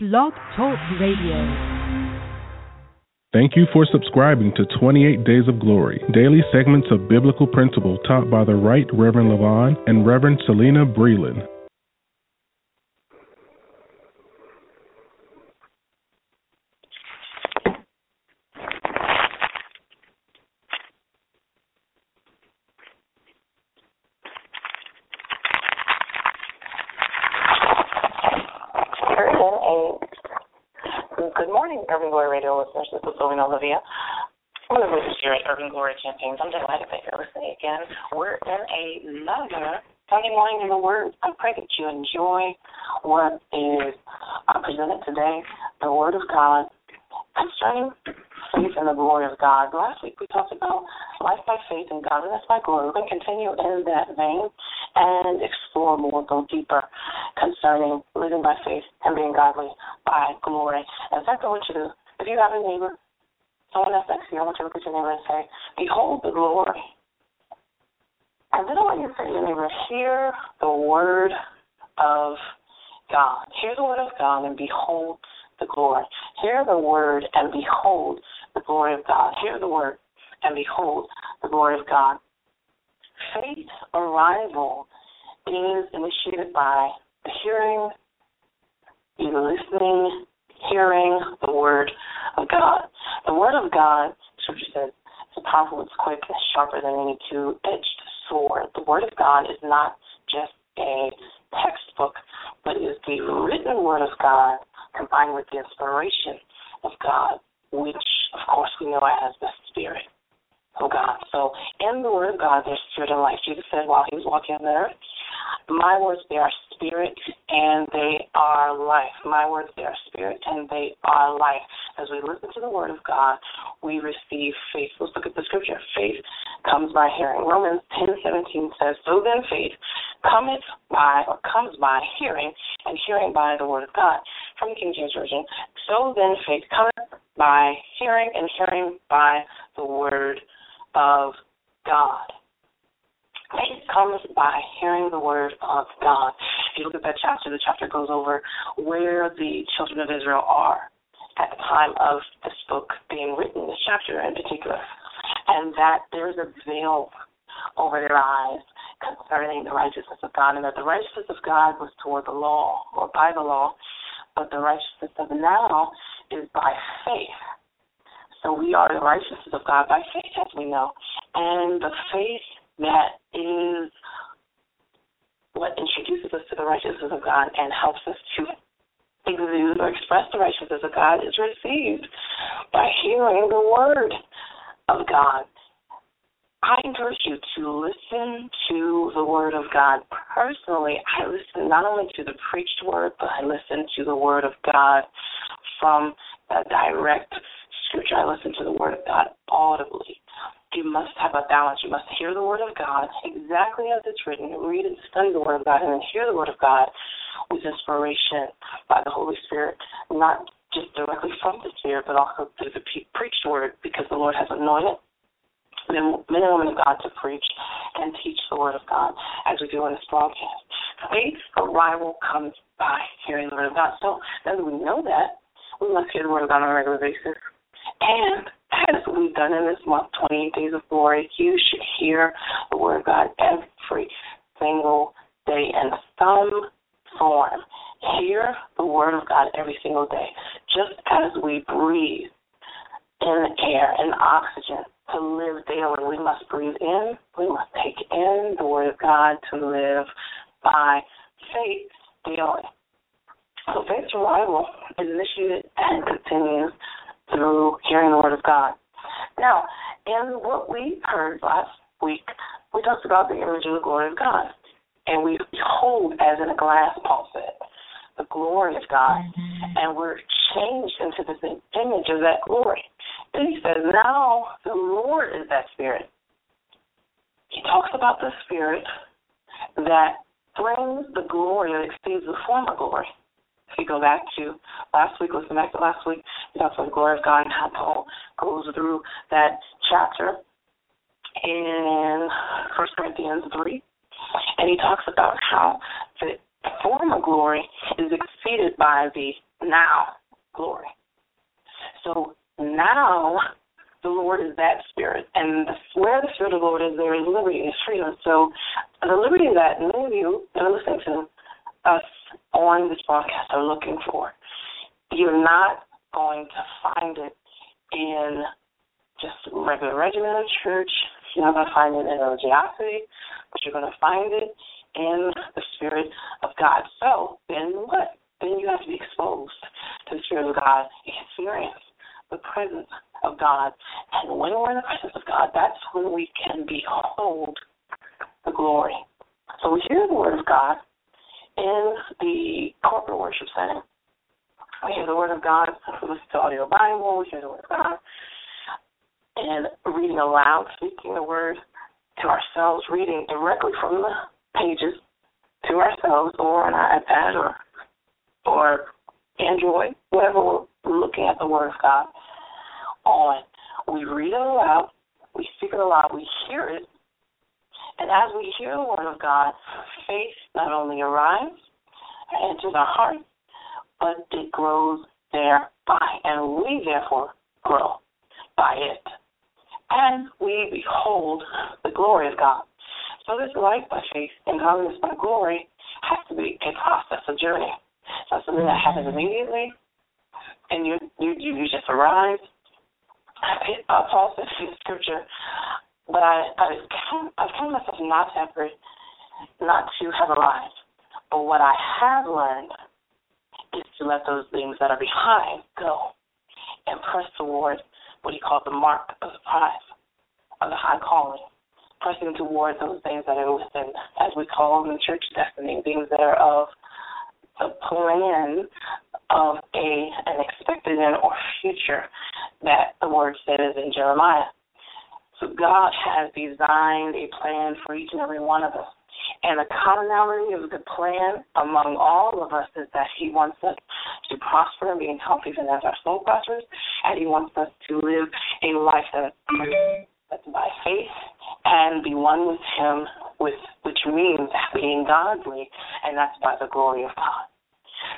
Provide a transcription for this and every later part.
Blog Talk Radio. Thank you for subscribing to 28 Days of Glory, daily segments of biblical principle taught by the Right Reverend Levon and Reverend Selena Breland. Good morning, Urban Glory Radio listeners. This is Olivia. One of here at Urban Glory Campaigns. I'm delighted that you're listening again. We're in another Sunday morning in the Word. I pray that you enjoy what is uh, presented today, the Word of God, concerning faith in the glory of God. Last week we talked about life by faith and godliness by glory. We're going to continue in that vein and explore more, go deeper concerning living by faith and being godly by glory. In fact, I want you to, if you have a neighbor, someone that's next to you, I want you to look at your neighbor and say, Behold the glory. And then I want you to say to your neighbor, Hear the word of God. Hear the word of God and behold the glory. Hear the word and behold the glory of God. Hear the word and behold the glory of God. Faith arrival is initiated by the hearing, either listening, hearing the word of God. The word of God, Scripture says, is powerful, it's quick, it's sharper than any two-edged sword. The word of God is not just a textbook, but is the written word of God combined with the inspiration of God, which, of course, we know as the Spirit of God. So, in the Word of God, there's spirit and life. Jesus said while he was walking on the earth, My words, they are spirit and they are life. My words, they are spirit and they are life. As we listen to the Word of God, we receive faith. Let's look at the scripture. Faith comes by hearing. Romans ten seventeen says, So then faith cometh by or comes by hearing, and hearing by the word of God. From King James Version. So then faith cometh by hearing, and hearing by the word of God. Faith comes by hearing the word of God. If you look at that chapter, the chapter goes over where the children of Israel are at the time of this book being written, this chapter in particular, and that there's a veil over their eyes concerning the righteousness of God, and that the righteousness of God was toward the law or by the law, but the righteousness of now is by faith. So we are the righteousness of God by faith, as we know. And the faith that is what introduces us to the righteousness of God and helps us to exude or express the righteousness of God is received by hearing the word of God. I encourage you to listen to the Word of God. Personally, I listen not only to the preached Word, but I listen to the Word of God from a direct scripture. I listen to the Word of God audibly. You must have a balance. You must hear the Word of God exactly as it's written, read and study the Word of God, and then hear the Word of God with inspiration by the Holy Spirit, not just directly from the Spirit, but also through the preached Word, because the Lord has anointed men, men and women of God to preach and teach the Word of God as we do on this broadcast. Faith arrival comes by hearing the Word of God. So now that we know that, we must hear the Word of God on a regular basis. And as we've done in this month, 28 Days of Glory, you should hear the Word of God every single day in some form. Hear the Word of God every single day. Just as we breathe in air and oxygen to live daily. We must breathe in, we must take in the Word of God to live by faith daily. So faith survival is initiated and continues through hearing the Word of God. Now, in what we heard last week, we talked about the image of the glory of God. And we behold as in a glass, Paul said, the glory of God. Mm-hmm. And we're changed into the image of that glory. Then he says, Now the Lord is that Spirit. He talks about the Spirit that brings the glory that exceeds the former glory. If you go back to last week, listen back to last week, he talks about the glory of God and how Paul goes through that chapter in First Corinthians 3. And he talks about how the former glory is exceeded by the now glory. So now the Lord is that spirit, and where the spirit of the Lord is, there is liberty and freedom. So the liberty that many of you that are listening to us on this broadcast are looking for, you're not going to find it in just regular regimental church. You're not going to find it in religiosity, but you're going to find it in the Spirit of God. So then what? Then you have to be exposed to the Spirit of God, experience the presence of God. And when we're in the presence of God, that's when we can behold the glory. So we hear the Word of God in the corporate worship setting. We hear the Word of God, we listen to audio Bible, we hear the Word of God, and reading aloud, speaking the Word to ourselves, reading directly from the pages to ourselves or on our iPad or or Android, whatever we're looking at the Word of God on. We read it aloud, we speak it aloud, we hear it, and as we hear the Word of God, faith not only arrives into our heart, but it grows thereby, and we therefore grow by it. And we behold the glory of God. So this life by faith and godliness by glory has to be a process, a journey. It's not something that happens immediately, and you you you just arrive. Uh, Paul says in Scripture, but I I count I count myself not to have not to have arrived. But what I have learned is to let those things that are behind go and press toward what he called the mark of the prize of the high calling pressing toward those things that are within, as we call them, in church destiny, things that are of the plan of a an expected end or future that the word says in Jeremiah. So God has designed a plan for each and every one of us. And the commonality of the plan among all of us is that He wants us to prosper and be in health even as our soul prospers, and He wants us to live a life that that's by faith and be one with Him, with which means being godly, and that's by the glory of God.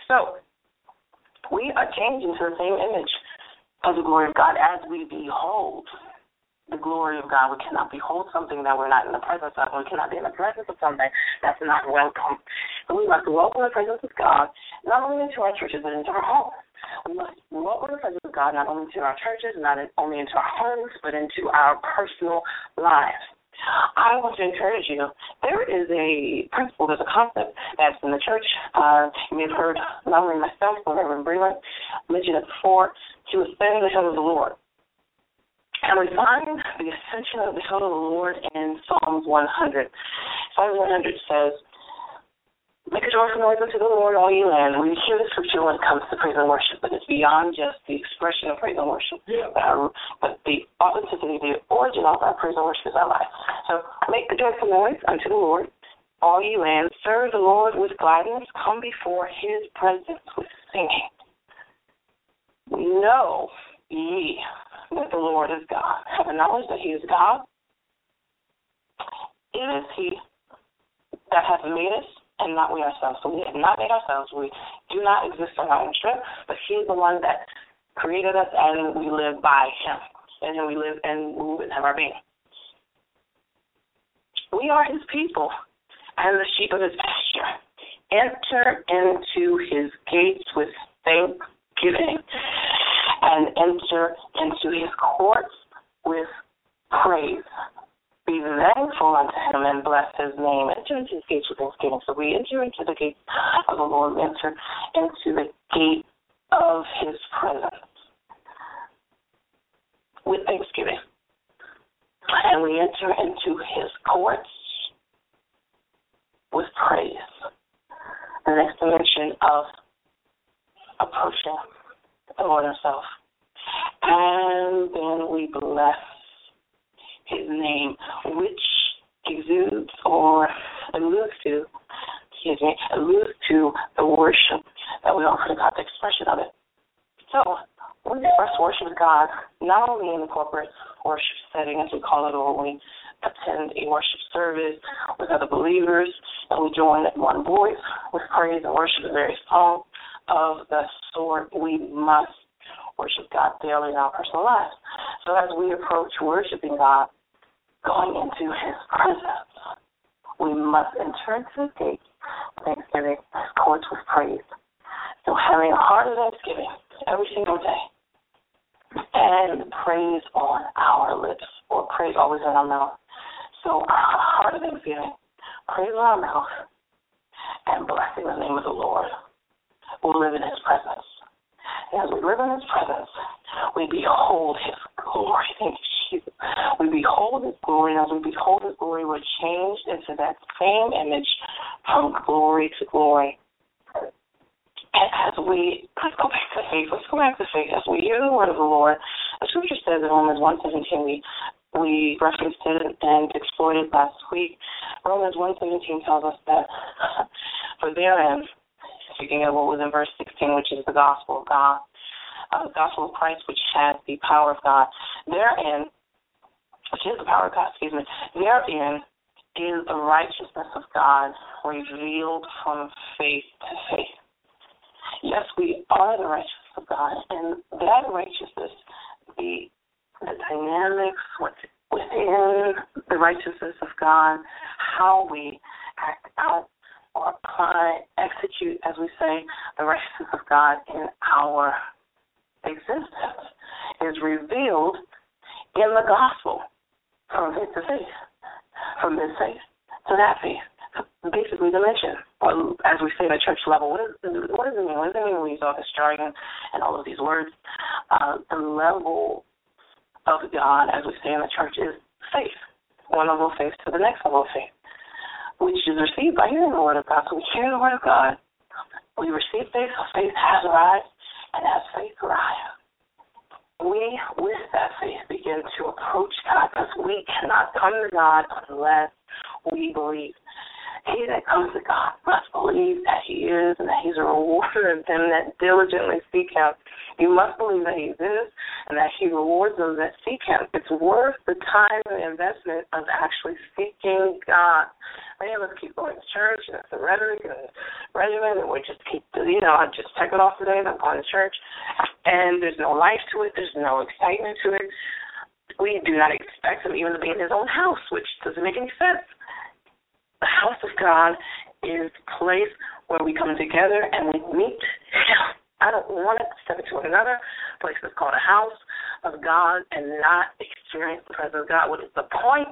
So we are changing to the same image of the glory of God as we behold the glory of God. We cannot behold something that we're not in the presence of. We cannot be in the presence of something that's not welcome. And we must welcome the presence of God not only into our churches but into our homes. We must welcome the presence of God not only into our churches, not only into our homes, but into our personal lives. I want to encourage you. There is a principle, there's a concept that's in the church. Uh, you may have heard not only myself, but Reverend Breland mention it before, to ascend the hill of the Lord. And we find the ascension of the the Lord in Psalms 100. Psalms 100 says, Make a joyful noise unto the Lord, all ye land. We hear the scripture when it comes to praise and worship, but it's beyond just the expression of praise and worship. Yeah. But, um, but the authenticity, the origin of our praise and worship is our life. So make a joyful noise unto the Lord, all ye land. Serve the Lord with gladness. Come before his presence with singing. Know ye that the Lord is God. Have a knowledge that he is God. It is he that hath made us and not we ourselves. So we have not made ourselves. We do not exist on our own strength, but He is the one that created us, and we live by Him, and then we live and move and have our being. We are His people and the sheep of His pasture. Enter into His gates with thanksgiving, and enter into His courts with praise be thankful unto him and bless his name. Enter into his gates with thanksgiving. So we enter into the gate of the Lord, enter into the gate of his presence with thanksgiving. And we enter into his courts with praise. The next dimension of approaching the Lord himself. And then we bless his name, which exudes or alludes to, excuse me, alludes to the worship that we offer to God, the expression of it. So, when we express worship to God not only in the corporate worship setting, as we call it, or we attend a worship service with other believers, And we join in one voice with praise and worship the very song of the sword. We must God daily in our personal lives. So as we approach worshiping God, going into his presence, we must enter into his gates thanksgiving, his courts with praise. So having a heart of thanksgiving every single day and praise on our lips or praise always in our mouth. So heart of thanksgiving, praise on our mouth, and blessing the name of the Lord. We'll live in his presence. As we live in His presence, we behold His glory. Thank you, We behold His glory, as we behold His glory, we're changed into that same image from glory to glory. And as we let's go back to faith, let's go back to faith. As we hear the word of the Lord, the scripture says in Romans one seventeen, we we referenced it and explored it last week. Romans one seventeen tells us that for therein of what was in verse 16, which is the gospel of God, uh, the gospel of Christ, which has the power of God. Therein, which is the power of God, excuse me, therein is the righteousness of God revealed from faith to faith. Yes, we are the righteousness of God, and that righteousness, the the dynamics, within the righteousness of God, how we act out or apply, execute, as we say, the righteousness of God in our existence is revealed in the gospel from faith to faith, from this faith to that faith. Basically, the mission, or as we say at church level, what, is, what does it mean? What does it mean when we use all this jargon and all of these words? Uh, the level of God, as we say in the church, is faith. One level of faith to the next level of faith which is received by hearing the word of God. So we hear the word of God, we receive faith, so faith has arrived, and as faith arrives, we, with that faith, begin to approach God because we cannot come to God unless we believe. He that comes to God must believe that He is and that He's a rewarder of them that diligently seek Him. You must believe that He exists and that He rewards those that seek Him. It's worth the time and investment of actually seeking God. Man, let's keep going to church and it's the rhetoric and regimen and we just keep, you know, I just check it off today and I'm going to church and there's no life to it, there's no excitement to it. We do not expect him even to be in his own house, which doesn't make any sense the house of God is the place where we come together and we meet I don't want to step into another place that's called a house of God and not experience the presence of God. What is the point?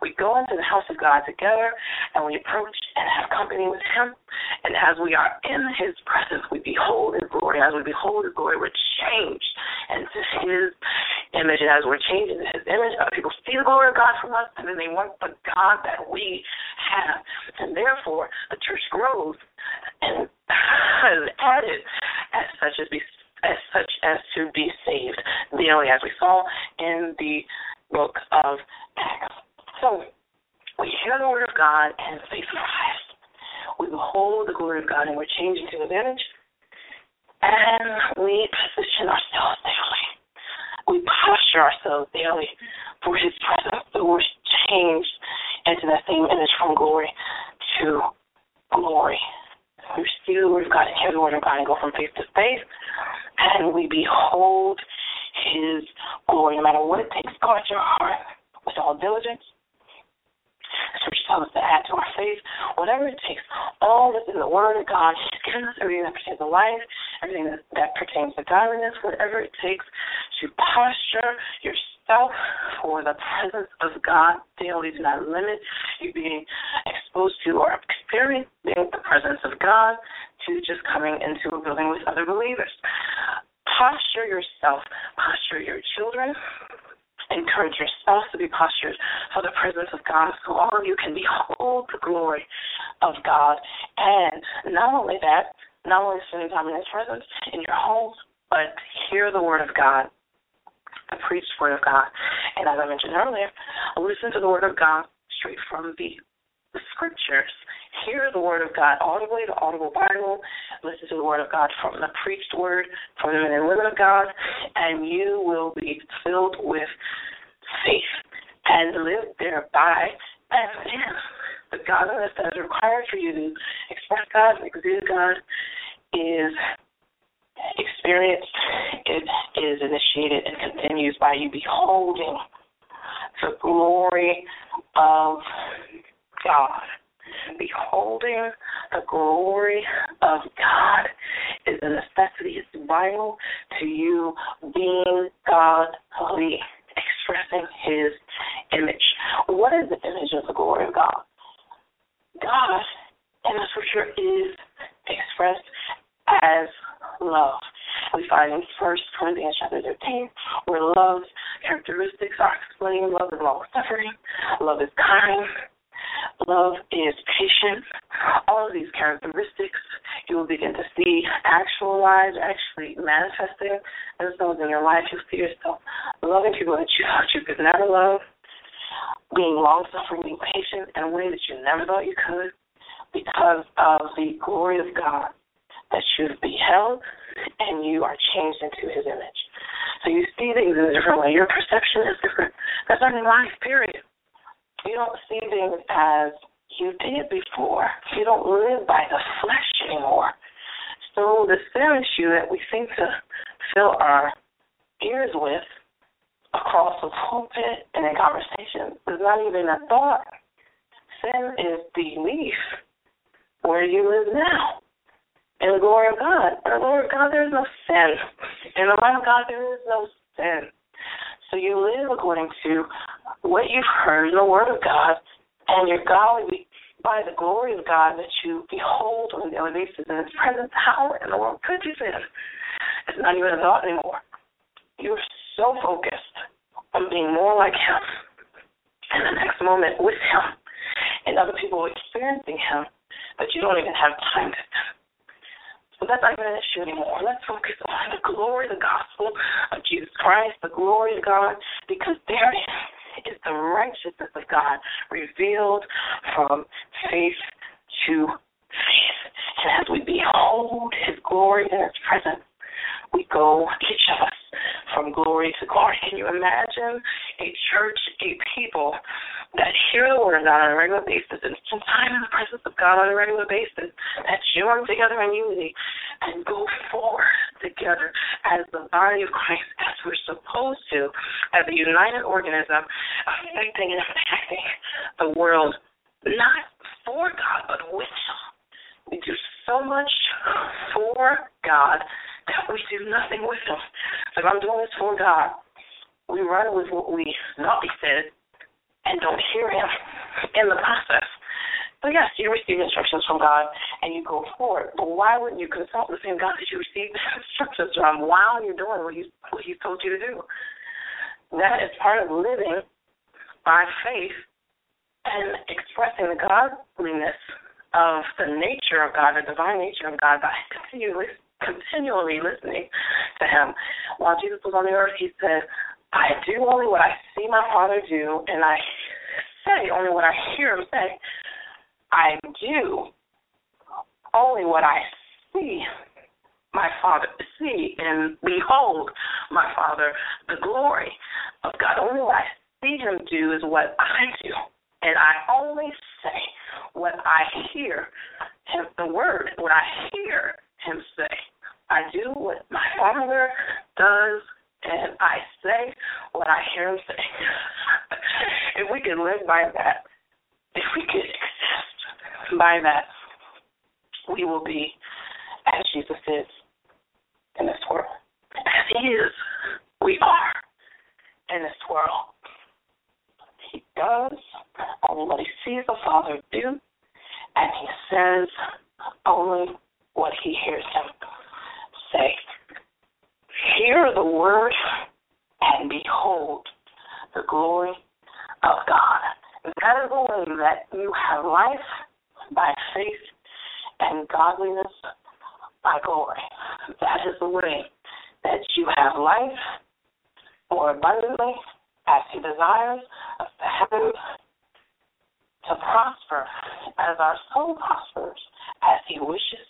We go into the house of God together and we approach and have company with Him. And as we are in His presence, we behold His glory. As we behold His glory, we're changed into His image. And as we're changing His image, other people see the glory of God from us, and then they want the God that we have. And therefore, the church grows and is added as such as be as such as to be saved daily, as we saw in the book of Acts. So we hear the word of God and faith rise. We behold the glory of God and we're changing to His image, and we position ourselves daily. We posture ourselves daily for His presence. So we're changed into that same image from glory to glory we receive the word of God and hear the word of God and go from faith to faith, and we behold His glory, no matter what it takes. Guard your heart with all diligence. Scripture tells us to add to our faith whatever it takes. All that's in the Word of God. He's given us everything that pertains to life, everything that, pertains to godliness, whatever it takes to posture yourself for the presence of God daily. Do not limit you being exposed to or experiencing the presence of God to just coming into a building with other believers. Posture yourself, posture your children, encourage yourself to be postured for the presence of God so all of you can behold the glory of God. And not only that, not only spending time in His presence in your homes, but hear the Word of God, the preached Word of God. And as I mentioned earlier, listen to the Word of God straight from the scriptures, hear the word of God audibly, the audible Bible, listen to the word of God from the preached word from the men and women of God, and you will be filled with faith and live thereby. Then the godliness that is required for you to express God and exude God is experienced, it is initiated and continues by you beholding the glory of God. Beholding the glory of God is a necessity. It's vital to you being godly, expressing His image. What is the image of the glory of God? God in the scripture is expressed as love. We find in First Corinthians chapter 13 where love's characteristics are explained. Love is long suffering. Love is kind. Love is patient. All of these characteristics you will begin to see actualized, actually manifesting themselves in your life. You'll see yourself loving people that you thought you could never love, being long suffering, being patient in a way that you never thought you could because of the glory of God that you've beheld and you are changed into his image. So you see things in a different way. Your perception is different. That's in life, period. You don't see things as you did before. You don't live by the flesh anymore. So the sin issue that we seem to fill our ears with across the pulpit and in conversation is not even a thought. Sin is belief where you live now in the glory of God. In the glory of God, there is no sin. In the light of God, there is no sin. So you live according to what you've heard in the Word of God, and you're godly by the glory of God that you behold on a daily basis in His presence. How in the world could you sin? It's not even a thought anymore. You're so focused on being more like Him in the next moment with Him and other people experiencing Him that you don't even have time to but that's not even an issue anymore. Let's focus on the glory, of the gospel of Jesus Christ, the glory of God, because there is the righteousness of God revealed from faith to faith. And as we behold his glory in his presence, we go, each of us, from glory to glory. Can you imagine a church, a people that hear the word of God on a regular basis and spend time in the presence of God on a regular basis, that join together in unity and go forward together as the body of Christ as we're supposed to, as a united organism, affecting and impacting the world, not for God, but with Him. We do so much for God that we do nothing with them. If I'm doing this for God, we run with what we thought we said and don't hear him in the process. So yes, you receive instructions from God and you go forward. But why wouldn't you consult the same God that you received instructions from while you're doing what He what told you to do? That is part of living by faith and expressing the godliness of the nature of God, the divine nature of God, by continually continually listening to Him. While Jesus was on the earth, He said, I do only what I see my father do, and I say only what I hear him say. I do only what I see my father see and behold my father the glory of God. Only what I see him do is what I do. And I only say what I hear him the word, what I hear him say. I do what my father does and I say what I hear him say. if we could live by that, if we could exist by that, we will be as Jesus is in this world. As he is, we are in this world. He does only what he sees the Father do, and he says only what he hears him say. Hear the word and behold the glory of God. That is the way that you have life by faith and godliness by glory. That is the way that you have life more abundantly as He desires us to have to prosper as our soul prospers as He wishes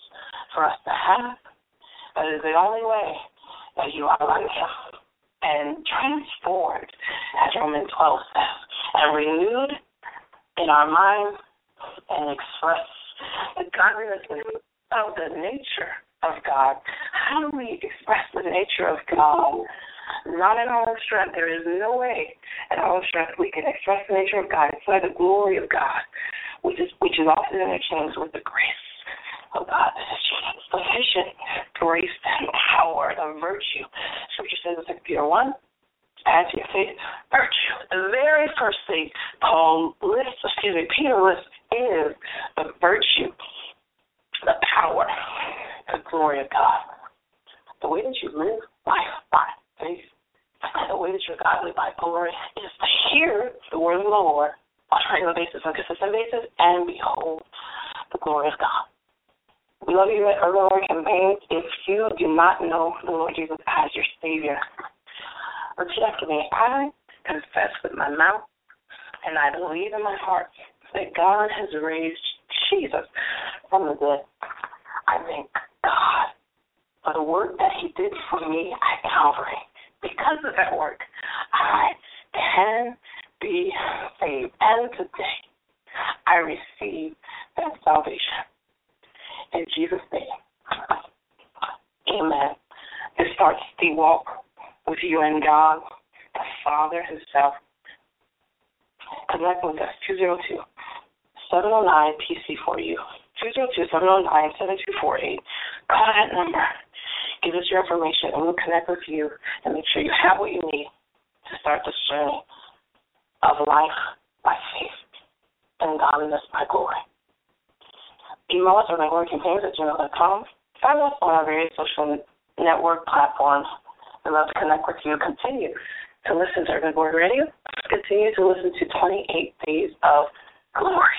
for us to have. That is the only way that you are like and transformed, as Romans 12 says, and renewed in our minds and express the godliness of the nature of God. How do we express the nature of God? Not in our own strength. There is no way in our own strength we can express the nature of God inside the glory of God, which is which is often interchanged with the grace of God sufficient. Grace and power, the virtue. Scripture says in 2 Peter 1, as to your faith virtue. The very first thing Paul lists, excuse me, Peter lists is the virtue, the power, the glory of God. The way that you live life by faith, the way that you're godly by glory is to hear the word of the Lord on a regular basis, on a consistent basis, and behold the glory of God. Love you at Urban Glory Campaigns. If you do not know the Lord Jesus as your Savior, repeat me. I confess with my mouth and I believe in my heart that God has raised Jesus from the dead. I thank God for the work that He did for me at Calvary. Because of that work, I can be saved. And today, I receive that salvation. In Jesus' name. Amen. It starts the walk with you and God, the Father Himself. Connect with us, 202 709 PC for you. 202 709 7248. Call that number. Give us your information, and we'll connect with you and make sure you have what you need to start this journey of life by faith and godliness by glory. Email us at regularcampaigns at gmail.com. Find us on our various social network platforms. We'd love to connect with you. Continue to listen to Urban Glory Radio. Continue to listen to 28 Days of Glory.